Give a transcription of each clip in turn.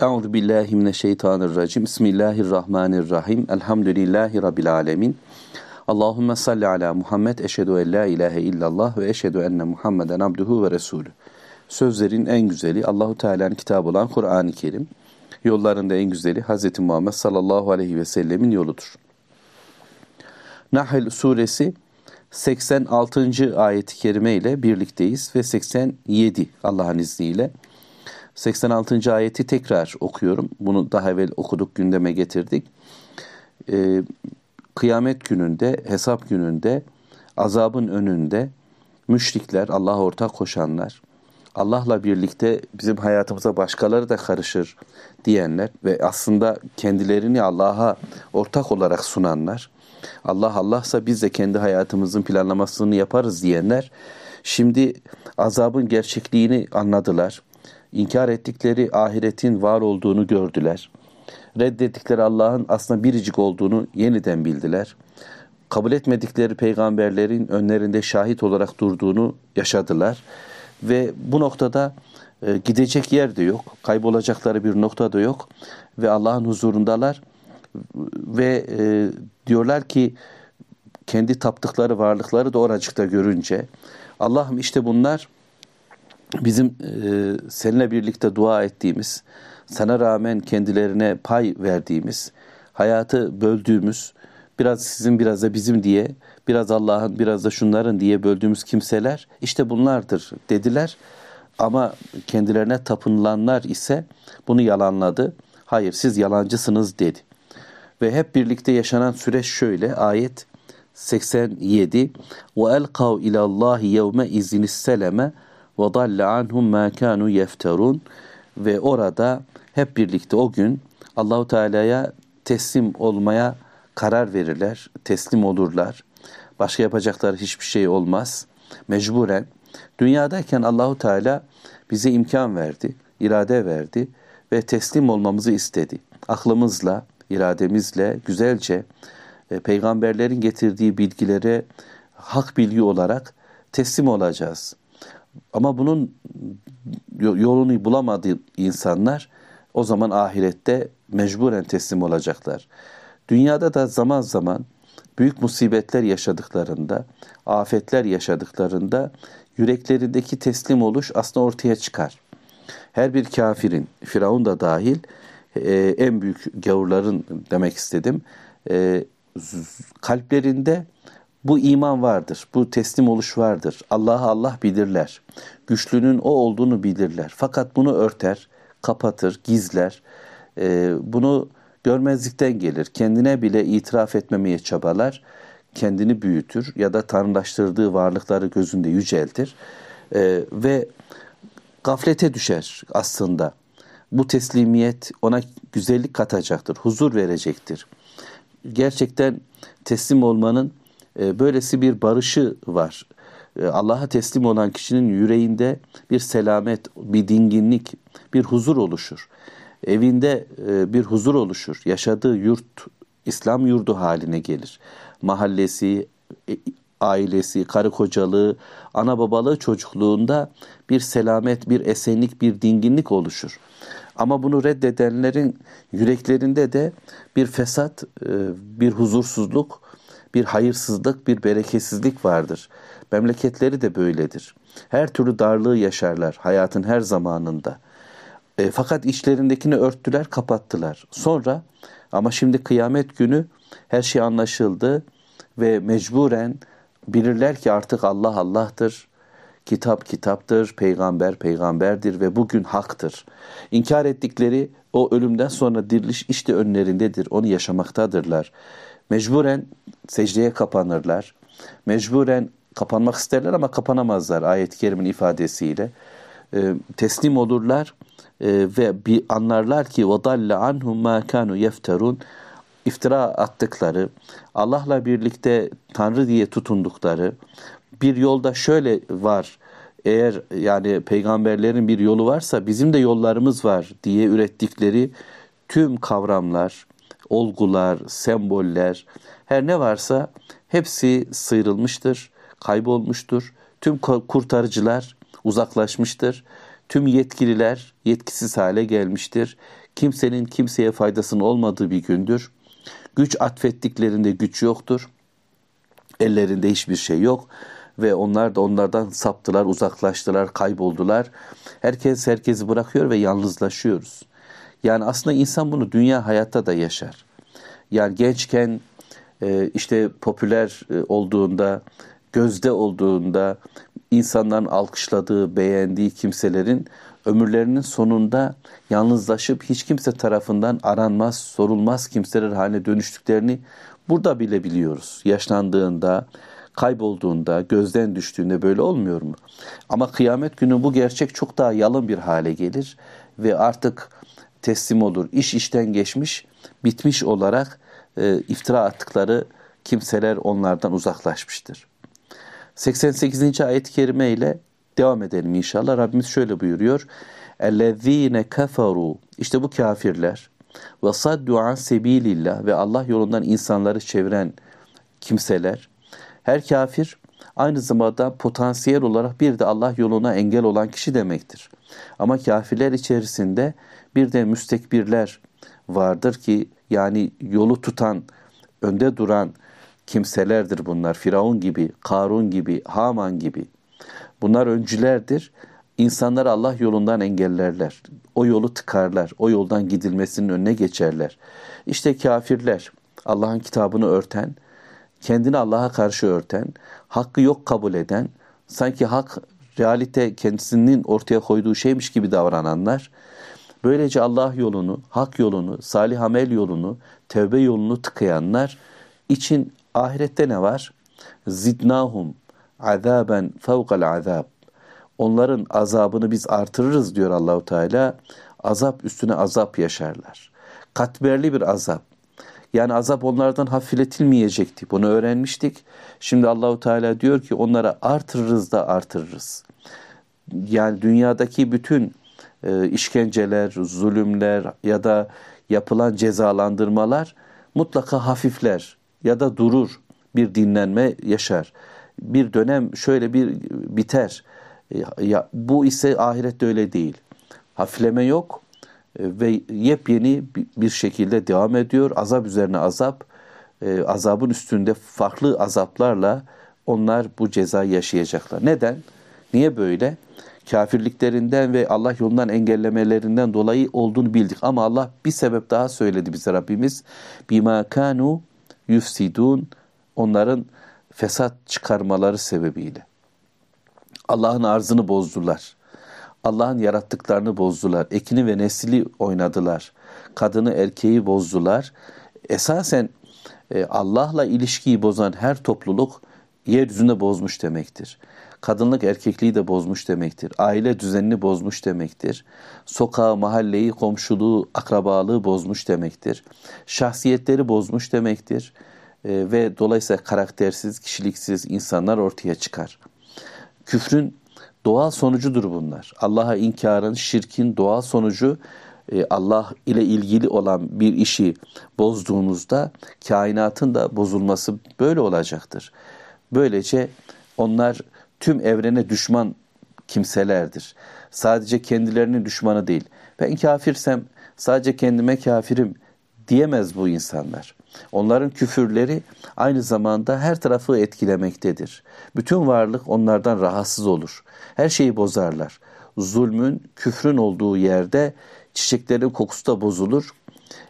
Euzu billahi mineşşeytanirracim. Bismillahirrahmanirrahim. Elhamdülillahi rabbil alamin. Allahumme salli ala Muhammed. Eşhedü en la ilahe illallah ve eşhedü enne Muhammeden abduhu ve resulü. Sözlerin en güzeli Allahu Teala'nın kitabı olan Kur'an-ı Kerim. Yollarında en güzeli Hz. Muhammed sallallahu aleyhi ve sellemin yoludur. Nahl suresi 86. ayet-i kerime ile birlikteyiz ve 87 Allah'ın izniyle. 86. ayeti tekrar okuyorum. Bunu daha evvel okuduk, gündeme getirdik. Ee, kıyamet gününde, hesap gününde, azabın önünde müşrikler, Allah'a ortak koşanlar, Allah'la birlikte bizim hayatımıza başkaları da karışır diyenler ve aslında kendilerini Allah'a ortak olarak sunanlar, Allah Allah'sa biz de kendi hayatımızın planlamasını yaparız diyenler, şimdi azabın gerçekliğini anladılar inkar ettikleri ahiretin var olduğunu gördüler. Reddettikleri Allah'ın aslında biricik olduğunu yeniden bildiler. Kabul etmedikleri peygamberlerin önlerinde şahit olarak durduğunu yaşadılar. Ve bu noktada e, gidecek yer de yok, kaybolacakları bir nokta da yok ve Allah'ın huzurundalar ve e, diyorlar ki kendi taptıkları varlıkları da oracıkta görünce Allah'ım işte bunlar bizim e, seninle birlikte dua ettiğimiz, sana rağmen kendilerine pay verdiğimiz, hayatı böldüğümüz, biraz sizin biraz da bizim diye, biraz Allah'ın biraz da şunların diye böldüğümüz kimseler işte bunlardır dediler. Ama kendilerine tapınılanlar ise bunu yalanladı. Hayır siz yalancısınız dedi. Ve hep birlikte yaşanan süreç şöyle ayet 87 ve elkav ilallahi yevme izinis seleme dalle anhum ma kanu yefterun ve orada hep birlikte o gün Allahu Teala'ya teslim olmaya karar verirler, teslim olurlar. Başka yapacakları hiçbir şey olmaz. Mecburen dünyadayken Allahu Teala bize imkan verdi, irade verdi ve teslim olmamızı istedi. Aklımızla, irademizle güzelce e, peygamberlerin getirdiği bilgilere hak bilgi olarak teslim olacağız. Ama bunun yolunu bulamadı insanlar o zaman ahirette mecburen teslim olacaklar. Dünyada da zaman zaman büyük musibetler yaşadıklarında, afetler yaşadıklarında yüreklerindeki teslim oluş aslında ortaya çıkar. Her bir kafirin, Firavun da dahil, e, en büyük gavurların demek istedim, e, kalplerinde bu iman vardır, bu teslim oluş vardır. Allah'ı Allah bilirler. Güçlünün o olduğunu bilirler. Fakat bunu örter, kapatır, gizler. Ee, bunu görmezlikten gelir. Kendine bile itiraf etmemeye çabalar. Kendini büyütür ya da tanrılaştırdığı varlıkları gözünde yüceltir. Ee, ve gaflete düşer aslında. Bu teslimiyet ona güzellik katacaktır, huzur verecektir. Gerçekten teslim olmanın e, böylesi bir barışı var. E, Allah'a teslim olan kişinin yüreğinde bir selamet, bir dinginlik, bir huzur oluşur. Evinde e, bir huzur oluşur. Yaşadığı yurt İslam yurdu haline gelir. Mahallesi, ailesi, karı kocalığı, ana babalığı çocukluğunda bir selamet, bir esenlik, bir dinginlik oluşur. Ama bunu reddedenlerin yüreklerinde de bir fesat, bir huzursuzluk, bir hayırsızlık, bir bereketsizlik vardır. Memleketleri de böyledir. Her türlü darlığı yaşarlar hayatın her zamanında. E, fakat içlerindekini örttüler, kapattılar. Sonra ama şimdi kıyamet günü her şey anlaşıldı ve mecburen bilirler ki artık Allah Allah'tır. Kitap kitaptır, peygamber peygamberdir ve bugün haktır. İnkar ettikleri o ölümden sonra diriliş işte önlerindedir. Onu yaşamaktadırlar. Mecburen secdeye kapanırlar. Mecburen kapanmak isterler ama kapanamazlar ayet-i kerimin ifadesiyle. E, teslim olurlar e, ve bir anlarlar ki وَضَلَّ عَنْهُمْ مَا كَانُوا يَفْتَرُونَ iftira attıkları, Allah'la birlikte Tanrı diye tutundukları bir yolda şöyle var. Eğer yani peygamberlerin bir yolu varsa bizim de yollarımız var diye ürettikleri tüm kavramlar, olgular, semboller, her ne varsa hepsi sıyrılmıştır, kaybolmuştur. Tüm kurtarıcılar uzaklaşmıştır. Tüm yetkililer yetkisiz hale gelmiştir. Kimsenin kimseye faydasının olmadığı bir gündür. Güç atfettiklerinde güç yoktur. Ellerinde hiçbir şey yok ve onlar da onlardan saptılar, uzaklaştılar, kayboldular. Herkes herkesi bırakıyor ve yalnızlaşıyoruz. Yani aslında insan bunu dünya hayatta da yaşar. Yani gençken e, işte popüler e, olduğunda, gözde olduğunda insanların alkışladığı, beğendiği kimselerin ömürlerinin sonunda yalnızlaşıp hiç kimse tarafından aranmaz, sorulmaz kimseler haline dönüştüklerini burada bile biliyoruz. Yaşlandığında, kaybolduğunda, gözden düştüğünde böyle olmuyor mu? Ama kıyamet günü bu gerçek çok daha yalın bir hale gelir ve artık teslim olur. İş işten geçmiş, bitmiş olarak e, iftira attıkları kimseler onlardan uzaklaşmıştır. 88. ayet-i kerime ile devam edelim inşallah. Rabbimiz şöyle buyuruyor. اَلَّذ۪ينَ كَفَرُوا İşte bu kafirler ve saddu an sebilillah ve Allah yolundan insanları çeviren kimseler. Her kafir aynı zamanda potansiyel olarak bir de Allah yoluna engel olan kişi demektir. Ama kafirler içerisinde bir de müstekbirler vardır ki yani yolu tutan, önde duran kimselerdir bunlar. Firavun gibi, Karun gibi, Haman gibi. Bunlar öncülerdir. İnsanları Allah yolundan engellerler. O yolu tıkarlar. O yoldan gidilmesinin önüne geçerler. İşte kafirler, Allah'ın kitabını örten, kendini Allah'a karşı örten, hakkı yok kabul eden, sanki hak realite kendisinin ortaya koyduğu şeymiş gibi davrananlar, böylece Allah yolunu, hak yolunu, salih amel yolunu, tevbe yolunu tıkayanlar için ahirette ne var? Zidnahum azaben fevkal azab. Onların azabını biz artırırız diyor Allahu Teala. Azap üstüne azap yaşarlar. Katmerli bir azap. Yani azap onlardan hafifletilmeyecekti. Bunu öğrenmiştik. Şimdi Allahu Teala diyor ki onlara artırırız da artırırız. Yani dünyadaki bütün e, işkenceler, zulümler ya da yapılan cezalandırmalar mutlaka hafifler ya da durur. Bir dinlenme yaşar. Bir dönem şöyle bir biter. E, ya, bu ise ahirette öyle değil. Hafifleme yok e, ve yepyeni bir şekilde devam ediyor. Azap üzerine azap, azabın üstünde farklı azaplarla onlar bu cezayı yaşayacaklar. Neden? Niye böyle? Kafirliklerinden ve Allah yolundan engellemelerinden dolayı olduğunu bildik. Ama Allah bir sebep daha söyledi bize Rabbimiz. Bima kanu yufsidun onların fesat çıkarmaları sebebiyle. Allah'ın arzını bozdular. Allah'ın yarattıklarını bozdular. Ekini ve nesli oynadılar. Kadını erkeği bozdular. Esasen e, Allah'la ilişkiyi bozan her topluluk yeryüzünde bozmuş demektir. Kadınlık erkekliği de bozmuş demektir. Aile düzenini bozmuş demektir. Sokağı, mahalleyi, komşuluğu, akrabalığı bozmuş demektir. Şahsiyetleri bozmuş demektir. E, ve dolayısıyla karaktersiz, kişiliksiz insanlar ortaya çıkar. Küfrün doğal sonucudur bunlar. Allah'a inkarın, şirkin doğal sonucu e, Allah ile ilgili olan bir işi bozduğunuzda kainatın da bozulması böyle olacaktır. Böylece onlar tüm evrene düşman kimselerdir. Sadece kendilerinin düşmanı değil. Ben kafirsem sadece kendime kafirim diyemez bu insanlar. Onların küfürleri aynı zamanda her tarafı etkilemektedir. Bütün varlık onlardan rahatsız olur. Her şeyi bozarlar. Zulmün, küfrün olduğu yerde çiçeklerin kokusu da bozulur.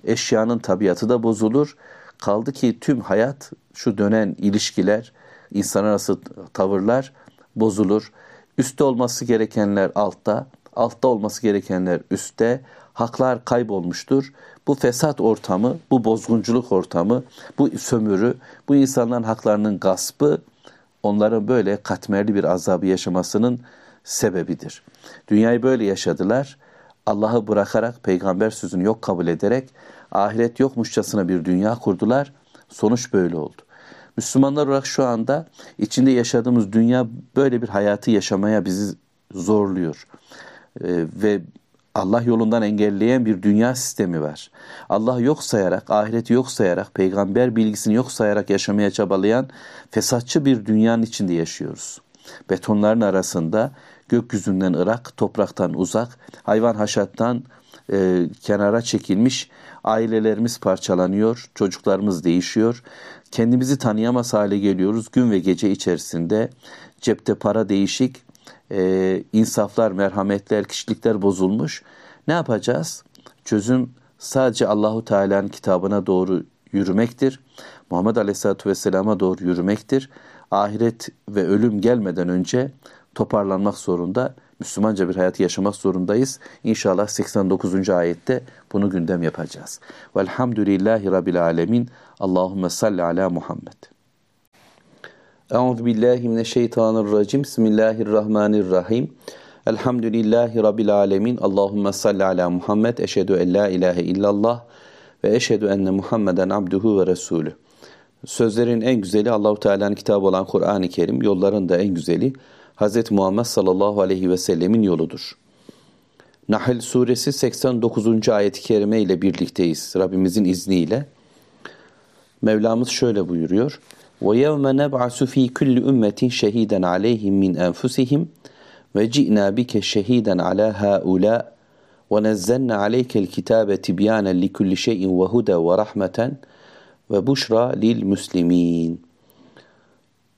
Eşyanın tabiatı da bozulur. Kaldı ki tüm hayat, şu dönen ilişkiler, insan arası tavırlar bozulur. Üste olması gerekenler altta, altta olması gerekenler üstte, haklar kaybolmuştur. Bu fesat ortamı, bu bozgunculuk ortamı, bu sömürü, bu insanların haklarının gaspı onların böyle katmerli bir azabı yaşamasının sebebidir. Dünyayı böyle yaşadılar. Allah'ı bırakarak, peygamber sözünü yok kabul ederek ahiret yokmuşçasına bir dünya kurdular. Sonuç böyle oldu. Müslümanlar olarak şu anda içinde yaşadığımız dünya böyle bir hayatı yaşamaya bizi zorluyor. Ee, ve Allah yolundan engelleyen bir dünya sistemi var. Allah yok sayarak, ahireti yok sayarak, peygamber bilgisini yok sayarak yaşamaya çabalayan fesatçı bir dünyanın içinde yaşıyoruz. Betonların arasında gökyüzünden ırak, topraktan uzak, hayvan haşattan e, kenara çekilmiş, ailelerimiz parçalanıyor, çocuklarımız değişiyor, kendimizi tanıyamaz hale geliyoruz gün ve gece içerisinde. Cepte para değişik, e, insaflar, merhametler, kişilikler bozulmuş. Ne yapacağız? Çözüm sadece Allahu Teala'nın kitabına doğru yürümektir. Muhammed Aleyhisselatü Vesselam'a doğru yürümektir. Ahiret ve ölüm gelmeden önce toparlanmak zorunda. Müslümanca bir hayat yaşamak zorundayız. İnşallah 89. ayette bunu gündem yapacağız. Velhamdülillahi Rabbil Alemin. Allahümme salli ala Muhammed. Euzu billahi mineşşeytanirracim. Bismillahirrahmanirrahim. Elhamdülillahi Rabbil alemin. Allahümme salli ala Muhammed. Eşhedü en la ilahe illallah ve eşhedü enne Muhammeden abduhu ve resulü. Sözlerin en güzeli Allahu Teala'nın kitabı olan Kur'an-ı Kerim, yolların da en güzeli Hz. Muhammed sallallahu aleyhi ve sellemin yoludur. Nahl suresi 89. ayet-i kerime ile birlikteyiz Rabbimizin izniyle. Mevlamız şöyle buyuruyor. وَيَوْمَ نَبْعَسُ ف۪ي كُلِّ اُمَّةٍ شَه۪يدًا عَلَيْهِمْ مِنْ أَنْفُسِهِمْ وَجِئْنَا بِكَ شَه۪يدًا عَلَى هَؤُلَاءِ وَنَزَّلْنَا عَلَيْكَ الْكِتَابَ تِبْيَانًا لِكُلِّ شَيْءٍ وَهُدًى وَرَحْمَةً وَبُشْرَى لِلْمُسْلِمِينَ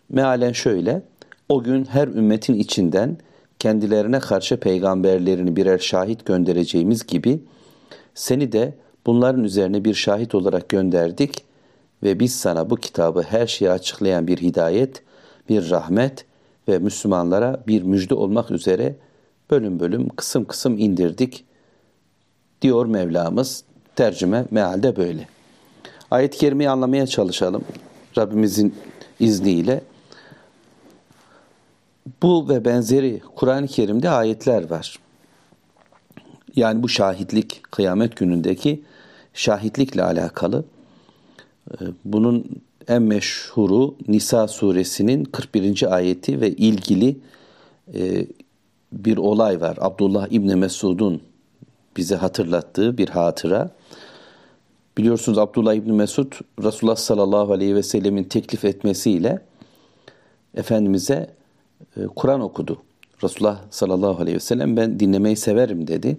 Mealen şöyle, o gün her ümmetin içinden kendilerine karşı peygamberlerini birer şahit göndereceğimiz gibi seni de bunların üzerine bir şahit olarak gönderdik ve biz sana bu kitabı her şeyi açıklayan bir hidayet, bir rahmet ve Müslümanlara bir müjde olmak üzere bölüm bölüm kısım kısım indirdik diyor Mevlamız. Tercüme mealde böyle. Ayet-i kerimeyi anlamaya çalışalım. Rabbimizin izniyle. Bu ve benzeri Kur'an-ı Kerim'de ayetler var. Yani bu şahitlik, kıyamet günündeki şahitlikle alakalı. Ee, bunun en meşhuru Nisa suresinin 41. ayeti ve ilgili e, bir olay var. Abdullah İbni Mesud'un bize hatırlattığı bir hatıra. Biliyorsunuz Abdullah İbni Mesud Resulullah sallallahu aleyhi ve sellemin teklif etmesiyle Efendimiz'e Kur'an okudu. Resulullah sallallahu aleyhi ve sellem ben dinlemeyi severim dedi.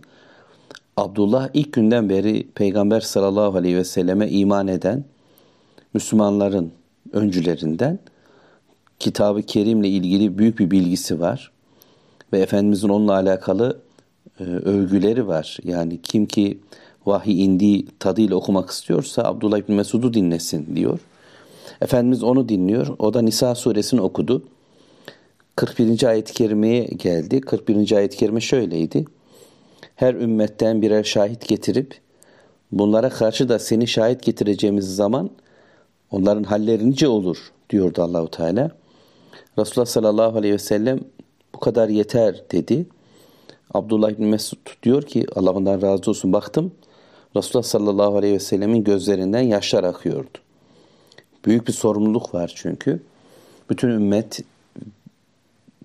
Abdullah ilk günden beri Peygamber sallallahu aleyhi ve selleme iman eden Müslümanların öncülerinden Kitabı Kerim'le ilgili büyük bir bilgisi var. Ve Efendimizin onunla alakalı e, övgüleri var. Yani kim ki vahiy indiği tadıyla okumak istiyorsa Abdullah İbni Mesud'u dinlesin diyor. Efendimiz onu dinliyor. O da Nisa suresini okudu. 41. ayet-i kerimeye geldi. 41. ayet-i kerime şöyleydi. Her ümmetten birer şahit getirip bunlara karşı da seni şahit getireceğimiz zaman onların halleri nice olur diyordu Allahu Teala. Resulullah sallallahu aleyhi ve sellem bu kadar yeter dedi. Abdullah bin Mesud diyor ki Allah ondan razı olsun baktım. Resulullah sallallahu aleyhi ve sellemin gözlerinden yaşlar akıyordu. Büyük bir sorumluluk var çünkü. Bütün ümmet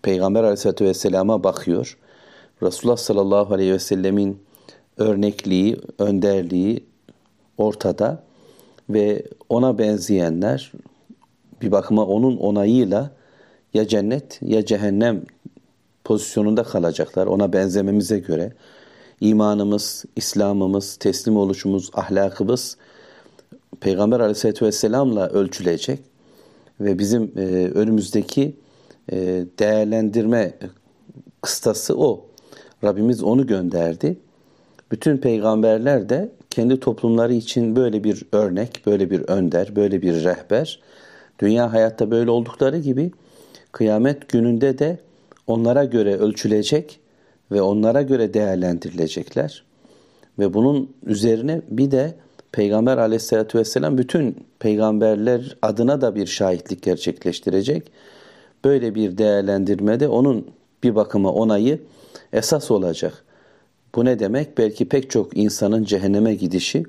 Peygamber aleyhissalatü vesselama bakıyor. Resulullah sallallahu aleyhi ve sellemin örnekliği, önderliği ortada ve ona benzeyenler bir bakıma onun onayıyla ya cennet ya cehennem pozisyonunda kalacaklar ona benzememize göre. imanımız, İslam'ımız, teslim oluşumuz, ahlakımız Peygamber aleyhissalatü vesselamla ölçülecek ve bizim e, önümüzdeki değerlendirme kıstası o. Rabbimiz onu gönderdi. Bütün peygamberler de kendi toplumları için böyle bir örnek, böyle bir önder, böyle bir rehber. Dünya hayatta böyle oldukları gibi kıyamet gününde de onlara göre ölçülecek ve onlara göre değerlendirilecekler. Ve bunun üzerine bir de Peygamber aleyhissalatü vesselam bütün peygamberler adına da bir şahitlik gerçekleştirecek. Böyle bir değerlendirmede onun bir bakıma onayı esas olacak. Bu ne demek? Belki pek çok insanın cehenneme gidişi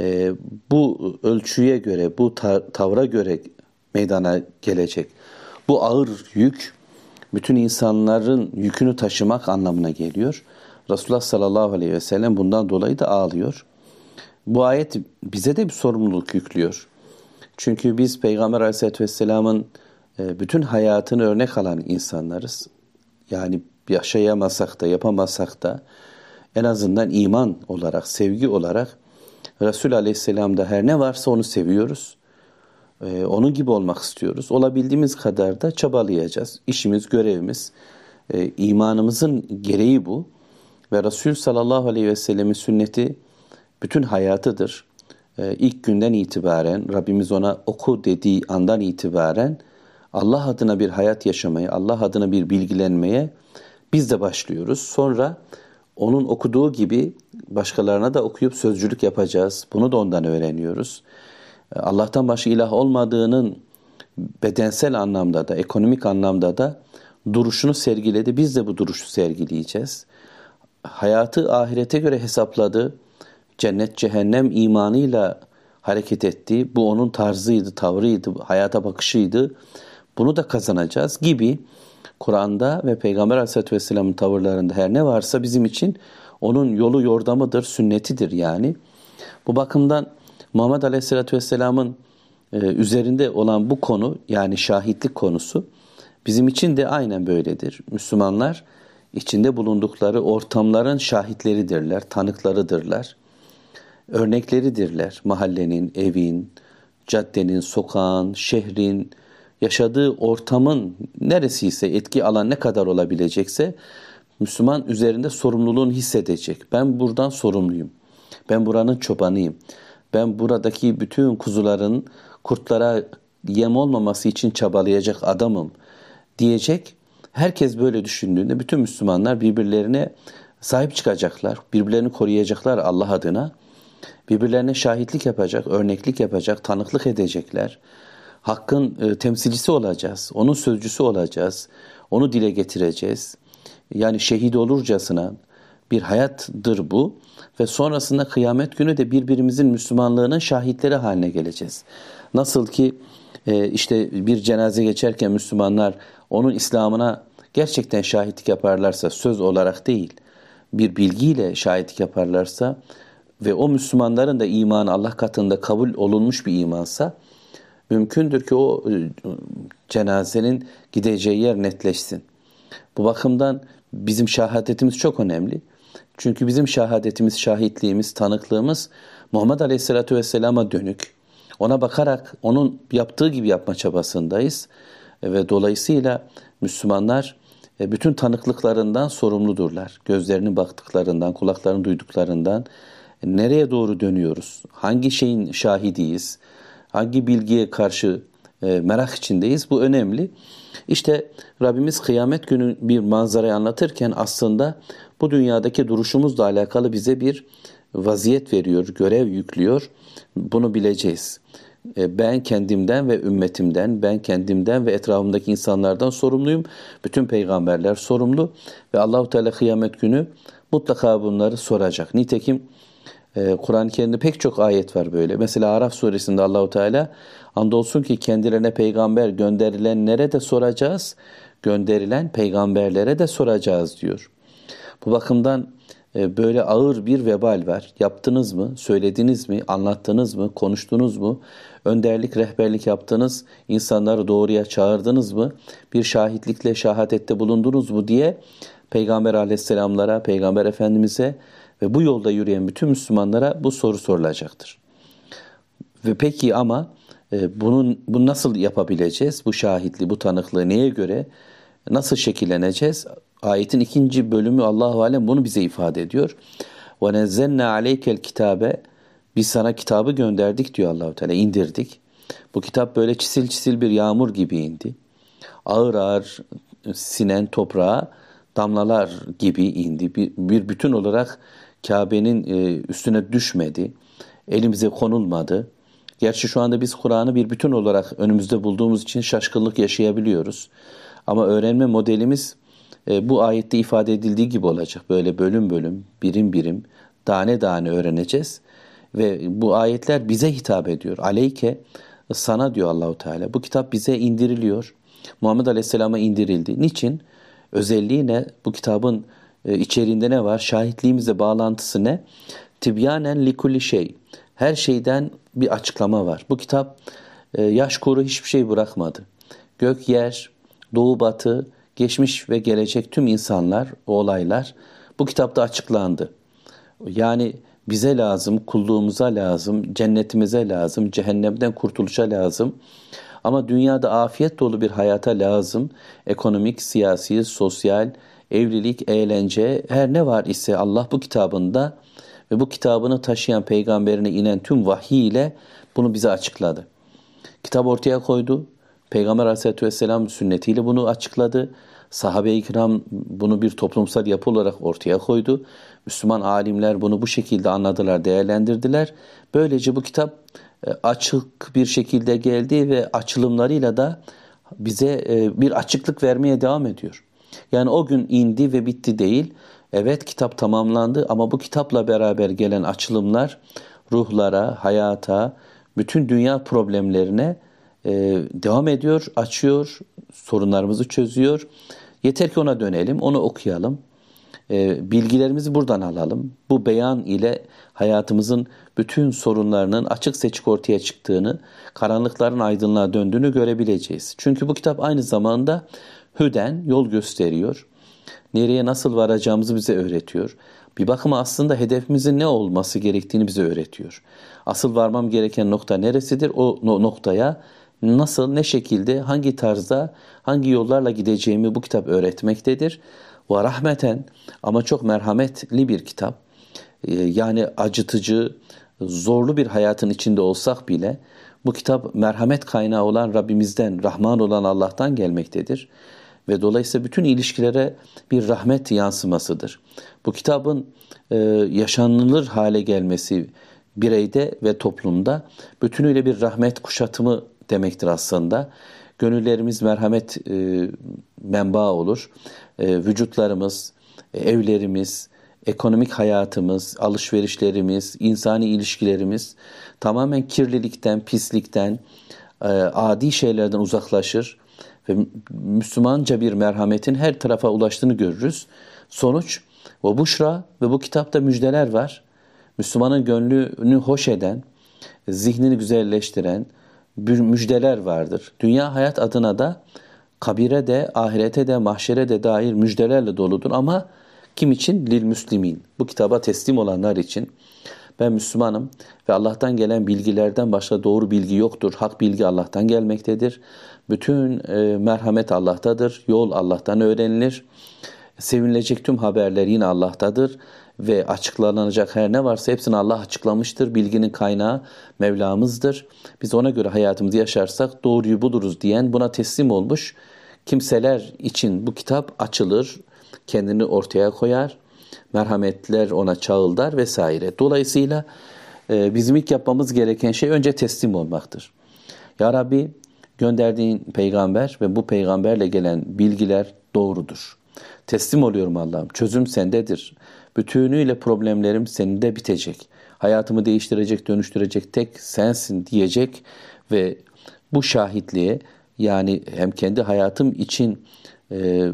e, bu ölçüye göre, bu tavra göre meydana gelecek. Bu ağır yük bütün insanların yükünü taşımak anlamına geliyor. Resulullah sallallahu aleyhi ve sellem bundan dolayı da ağlıyor. Bu ayet bize de bir sorumluluk yüklüyor. Çünkü biz Peygamber aleyhisselatü vesselamın bütün hayatını örnek alan insanlarız. Yani yaşayamasak da yapamasak da en azından iman olarak, sevgi olarak Resul Aleyhisselam'da her ne varsa onu seviyoruz. Ee, onun gibi olmak istiyoruz. Olabildiğimiz kadar da çabalayacağız. İşimiz, görevimiz, e, imanımızın gereği bu. Ve Resul sallallahu aleyhi ve sellemin sünneti bütün hayatıdır. Ee, ilk günden itibaren Rabbimiz ona oku dediği andan itibaren Allah adına bir hayat yaşamaya, Allah adına bir bilgilenmeye biz de başlıyoruz. Sonra onun okuduğu gibi başkalarına da okuyup sözcülük yapacağız. Bunu da ondan öğreniyoruz. Allah'tan başka ilah olmadığının bedensel anlamda da, ekonomik anlamda da duruşunu sergiledi. Biz de bu duruşu sergileyeceğiz. Hayatı ahirete göre hesapladı. Cennet cehennem imanıyla hareket etti. Bu onun tarzıydı, tavrıydı, hayata bakışıydı. Bunu da kazanacağız gibi Kur'an'da ve Peygamber Aleyhisselatü Vesselam'ın tavırlarında her ne varsa bizim için onun yolu yordamıdır, sünnetidir yani. Bu bakımdan Muhammed Aleyhisselatü Vesselam'ın e, üzerinde olan bu konu yani şahitlik konusu bizim için de aynen böyledir. Müslümanlar içinde bulundukları ortamların şahitleridirler, tanıklarıdırlar, örnekleridirler. Mahallenin, evin, caddenin, sokağın, şehrin, yaşadığı ortamın neresiyse etki alan ne kadar olabilecekse Müslüman üzerinde sorumluluğunu hissedecek. Ben buradan sorumluyum. Ben buranın çobanıyım. Ben buradaki bütün kuzuların kurtlara yem olmaması için çabalayacak adamım diyecek. Herkes böyle düşündüğünde bütün Müslümanlar birbirlerine sahip çıkacaklar. Birbirlerini koruyacaklar Allah adına. Birbirlerine şahitlik yapacak, örneklik yapacak, tanıklık edecekler. Hakkın e, temsilcisi olacağız. Onun sözcüsü olacağız. Onu dile getireceğiz. Yani şehit olurcasına bir hayattır bu ve sonrasında kıyamet günü de birbirimizin Müslümanlığının şahitleri haline geleceğiz. Nasıl ki e, işte bir cenaze geçerken Müslümanlar onun İslam'ına gerçekten şahitlik yaparlarsa söz olarak değil bir bilgiyle şahitlik yaparlarsa ve o Müslümanların da imanı Allah katında kabul olunmuş bir imansa mümkündür ki o e, cenazenin gideceği yer netleşsin. Bu bakımdan bizim şahadetimiz çok önemli. Çünkü bizim şahadetimiz, şahitliğimiz, tanıklığımız Muhammed Aleyhisselatü Vesselam'a dönük. Ona bakarak onun yaptığı gibi yapma çabasındayız. Ve dolayısıyla Müslümanlar e, bütün tanıklıklarından sorumludurlar. Gözlerinin baktıklarından, kulaklarının duyduklarından nereye doğru dönüyoruz? Hangi şeyin şahidiyiz? Hangi bilgiye karşı e, merak içindeyiz? Bu önemli. İşte Rabbimiz kıyamet günü bir manzarayı anlatırken aslında bu dünyadaki duruşumuzla alakalı bize bir vaziyet veriyor, görev yüklüyor. Bunu bileceğiz. E, ben kendimden ve ümmetimden, ben kendimden ve etrafımdaki insanlardan sorumluyum. Bütün peygamberler sorumlu ve Allahu Teala kıyamet günü mutlaka bunları soracak. Nitekim e, Kur'an-ı Kerim'de pek çok ayet var böyle. Mesela Araf suresinde Allahu Teala andolsun ki kendilerine peygamber gönderilenlere de soracağız, gönderilen peygamberlere de soracağız diyor. Bu bakımdan e, böyle ağır bir vebal var. Yaptınız mı, söylediniz mi, anlattınız mı, konuştunuz mu, önderlik, rehberlik yaptınız, insanları doğruya çağırdınız mı, bir şahitlikle şahadette bulundunuz mu diye Peygamber aleyhisselamlara, Peygamber Efendimiz'e ve bu yolda yürüyen bütün Müslümanlara bu soru sorulacaktır. Ve peki ama e, bunun bunu nasıl yapabileceğiz? Bu şahitliği, bu tanıklığı neye göre nasıl şekilleneceğiz? Ayetin ikinci bölümü Allahu alem bunu bize ifade ediyor. Ve nezzelna aleykel kitabe biz sana kitabı gönderdik diyor Allahu Teala indirdik. Bu kitap böyle çisil çisil bir yağmur gibi indi. Ağır ağır sinen toprağa damlalar gibi indi. Bir, bir bütün olarak Kabe'nin e, üstüne düşmedi. Elimize konulmadı. Gerçi şu anda biz Kur'an'ı bir bütün olarak önümüzde bulduğumuz için şaşkınlık yaşayabiliyoruz. Ama öğrenme modelimiz e, bu ayette ifade edildiği gibi olacak. Böyle bölüm bölüm, birim birim, tane tane öğreneceğiz. Ve bu ayetler bize hitap ediyor. Aleyke sana diyor Allahu Teala. Bu kitap bize indiriliyor. Muhammed Aleyhisselam'a indirildi. Niçin? Özelliği ne? Bu kitabın e, içeriğinde ne var? Şahitliğimizle bağlantısı ne? Tibyanen likulli şey. Her şeyden bir açıklama var. Bu kitap e, yaş kuru hiçbir şey bırakmadı. Gök, yer, doğu, batı, geçmiş ve gelecek tüm insanlar, olaylar bu kitapta açıklandı. Yani bize lazım, kulluğumuza lazım, cennetimize lazım, cehennemden kurtuluşa lazım. Ama dünyada afiyet dolu bir hayata lazım. Ekonomik, siyasi, sosyal, evlilik, eğlence her ne var ise Allah bu kitabında ve bu kitabını taşıyan peygamberine inen tüm vahiy ile bunu bize açıkladı. Kitap ortaya koydu. Peygamber aleyhissalatü vesselam sünnetiyle bunu açıkladı. Sahabe-i kiram bunu bir toplumsal yapı olarak ortaya koydu. Müslüman alimler bunu bu şekilde anladılar, değerlendirdiler. Böylece bu kitap e, açık bir şekilde geldi ve açılımlarıyla da bize e, bir açıklık vermeye devam ediyor. Yani o gün indi ve bitti değil. Evet kitap tamamlandı ama bu kitapla beraber gelen açılımlar ruhlara, hayata, bütün dünya problemlerine e, devam ediyor, açıyor, sorunlarımızı çözüyor. Yeter ki ona dönelim, onu okuyalım. E, bilgilerimizi buradan alalım. Bu beyan ile hayatımızın bütün sorunlarının açık seçik ortaya çıktığını, karanlıkların aydınlığa döndüğünü görebileceğiz. Çünkü bu kitap aynı zamanda hüden, yol gösteriyor. Nereye nasıl varacağımızı bize öğretiyor. Bir bakıma aslında hedefimizin ne olması gerektiğini bize öğretiyor. Asıl varmam gereken nokta neresidir? O noktaya nasıl, ne şekilde, hangi tarzda, hangi yollarla gideceğimi bu kitap öğretmektedir. Ve rahmeten ama çok merhametli bir kitap. Ee, yani acıtıcı, zorlu bir hayatın içinde olsak bile bu kitap merhamet kaynağı olan Rabbimizden, Rahman olan Allah'tan gelmektedir. Ve dolayısıyla bütün ilişkilere bir rahmet yansımasıdır. Bu kitabın e, yaşanılır hale gelmesi bireyde ve toplumda bütünüyle bir rahmet kuşatımı demektir aslında. Gönüllerimiz merhamet e, menba olur. E, vücutlarımız, e, evlerimiz, ekonomik hayatımız, alışverişlerimiz, insani ilişkilerimiz tamamen kirlilikten, pislikten, e, adi şeylerden uzaklaşır ve Müslümanca bir merhametin her tarafa ulaştığını görürüz. Sonuç ve buşra ve bu kitapta müjdeler var. Müslümanın gönlünü hoş eden, zihnini güzelleştiren müjdeler vardır. Dünya hayat adına da kabire de, ahirete de, mahşere de dair müjdelerle doludur ama kim için? Lil müslimin. Bu kitaba teslim olanlar için. Ben Müslümanım ve Allah'tan gelen bilgilerden başka doğru bilgi yoktur. Hak bilgi Allah'tan gelmektedir. Bütün e, merhamet Allah'tadır. Yol Allah'tan öğrenilir. Sevinilecek tüm haberler yine Allah'tadır ve açıklanacak her ne varsa hepsini Allah açıklamıştır. Bilginin kaynağı Mevlamızdır. Biz ona göre hayatımızı yaşarsak doğruyu buluruz diyen buna teslim olmuş kimseler için bu kitap açılır, kendini ortaya koyar, merhametler ona çağıldar vesaire. Dolayısıyla e, bizim ilk yapmamız gereken şey önce teslim olmaktır. Ya Rabbi gönderdiğin peygamber ve bu peygamberle gelen bilgiler doğrudur. Teslim oluyorum Allah'ım. Çözüm sendedir. Bütünüyle problemlerim seninde bitecek. Hayatımı değiştirecek, dönüştürecek tek sensin diyecek ve bu şahitliğe yani hem kendi hayatım için e,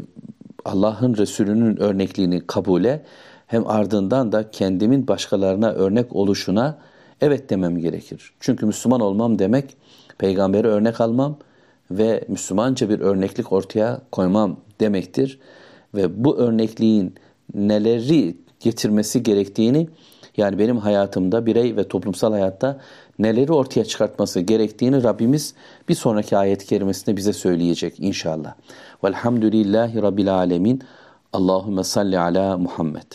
Allah'ın Resulü'nün örnekliğini kabule hem ardından da kendimin başkalarına örnek oluşuna evet demem gerekir. Çünkü Müslüman olmam demek peygamberi örnek almam ve Müslümanca bir örneklik ortaya koymam demektir. Ve bu örnekliğin neleri getirmesi gerektiğini yani benim hayatımda birey ve toplumsal hayatta neleri ortaya çıkartması gerektiğini Rabbimiz bir sonraki ayet-i kerimesinde bize söyleyecek inşallah. Velhamdülillahi Rabbil alemin. Allahümme salli ala Muhammed.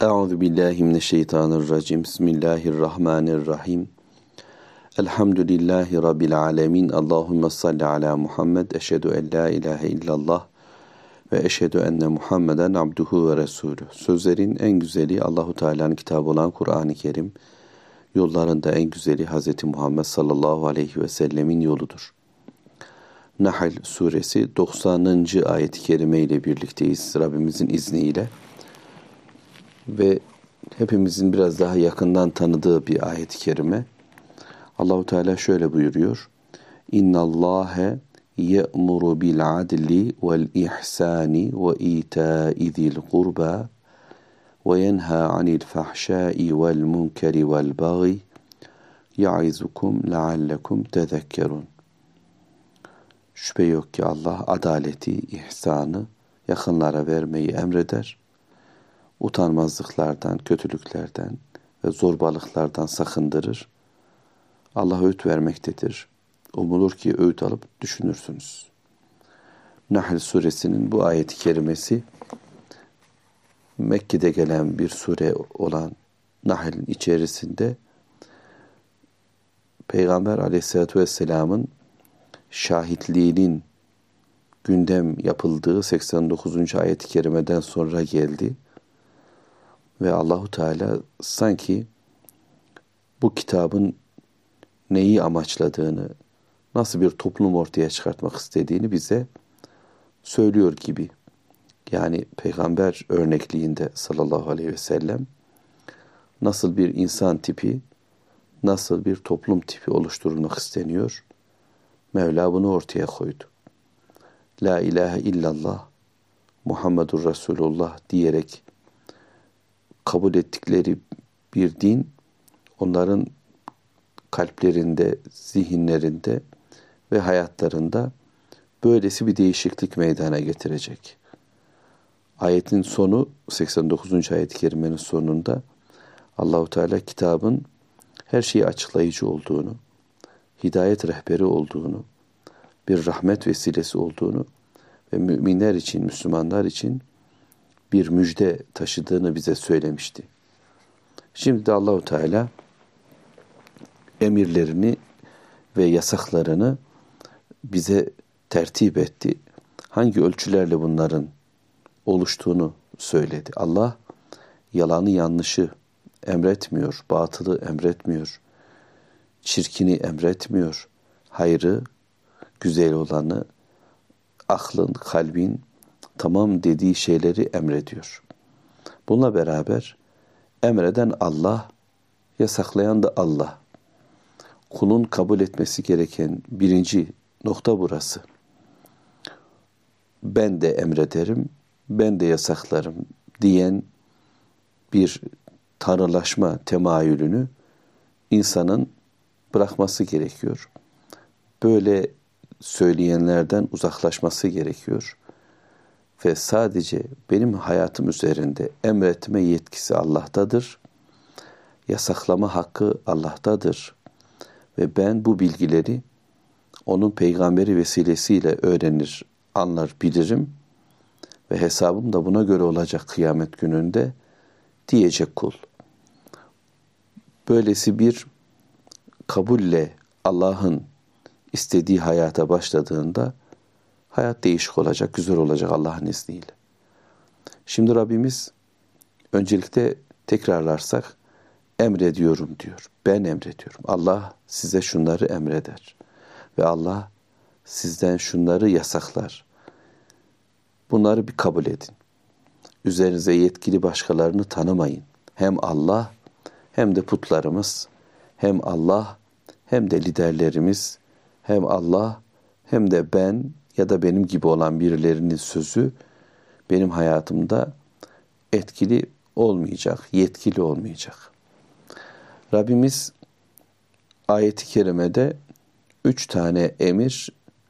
Euzu billahi mineşşeytanirracim. Bismillahirrahmanirrahim. Elhamdülillahi Rabbil alemin. Allahümme salli ala Muhammed. Eşhedü en la ilahe illallah ve eşhedü enne Muhammeden abduhu ve resulü. Sözlerin en güzeli Allahu Teala'nın kitabı olan Kur'an-ı Kerim. Yollarında en güzeli Hz. Muhammed sallallahu aleyhi ve sellemin yoludur. Nahl suresi 90. ayet-i kerime ile birlikteyiz Rabbimizin izniyle. Ve hepimizin biraz daha yakından tanıdığı bir ayet-i kerime. Allahu Teala şöyle buyuruyor. İnna Allahe ye'muru bil adli vel ihsani ve ita'i zil kurba ve yenha anil fahşai vel munkeri vel bagi ya'izukum leallekum tezekkerun. Şüphe yok ki Allah adaleti, ihsanı yakınlara vermeyi emreder. Utanmazlıklardan, kötülüklerden ve zorbalıklardan sakındırır. Allah öğüt vermektedir. Umulur ki öğüt alıp düşünürsünüz. Nahl suresinin bu ayeti kerimesi Mekke'de gelen bir sure olan Nahl'in içerisinde Peygamber aleyhissalatü vesselamın şahitliğinin gündem yapıldığı 89. ayet-i kerimeden sonra geldi. Ve Allahu Teala sanki bu kitabın neyi amaçladığını, nasıl bir toplum ortaya çıkartmak istediğini bize söylüyor gibi. Yani peygamber örnekliğinde sallallahu aleyhi ve sellem nasıl bir insan tipi, nasıl bir toplum tipi oluşturulmak isteniyor. Mevla bunu ortaya koydu. La ilahe illallah Muhammedur Resulullah diyerek kabul ettikleri bir din onların kalplerinde, zihinlerinde ve hayatlarında böylesi bir değişiklik meydana getirecek. Ayetin sonu 89. ayet-i kerimenin sonunda Allahu Teala kitabın her şeyi açıklayıcı olduğunu, hidayet rehberi olduğunu, bir rahmet vesilesi olduğunu ve müminler için, Müslümanlar için bir müjde taşıdığını bize söylemişti. Şimdi de Allahu Teala emirlerini ve yasaklarını bize tertip etti. Hangi ölçülerle bunların oluştuğunu söyledi. Allah yalanı yanlışı emretmiyor, batılı emretmiyor, çirkini emretmiyor, hayrı, güzel olanı, aklın, kalbin tamam dediği şeyleri emrediyor. Bununla beraber emreden Allah, yasaklayan da Allah. Kulun kabul etmesi gereken birinci nokta burası. Ben de emrederim, ben de yasaklarım diyen bir tanrılaşma temayülünü insanın bırakması gerekiyor. Böyle söyleyenlerden uzaklaşması gerekiyor. Ve sadece benim hayatım üzerinde emretme yetkisi Allah'tadır. Yasaklama hakkı Allah'tadır. Ve ben bu bilgileri onun peygamberi vesilesiyle öğrenir, anlar, bilirim ve hesabım da buna göre olacak kıyamet gününde diyecek kul. Böylesi bir kabulle Allah'ın istediği hayata başladığında hayat değişik olacak, güzel olacak Allah'ın izniyle. Şimdi Rabbimiz öncelikle tekrarlarsak emrediyorum diyor. Ben emrediyorum. Allah size şunları emreder. Ve Allah sizden şunları yasaklar. Bunları bir kabul edin. Üzerinize yetkili başkalarını tanımayın. Hem Allah hem de putlarımız, hem Allah hem de liderlerimiz, hem Allah hem de ben ya da benim gibi olan birilerinin sözü benim hayatımda etkili olmayacak, yetkili olmayacak. Rabbimiz ayeti kerimede üç tane emir,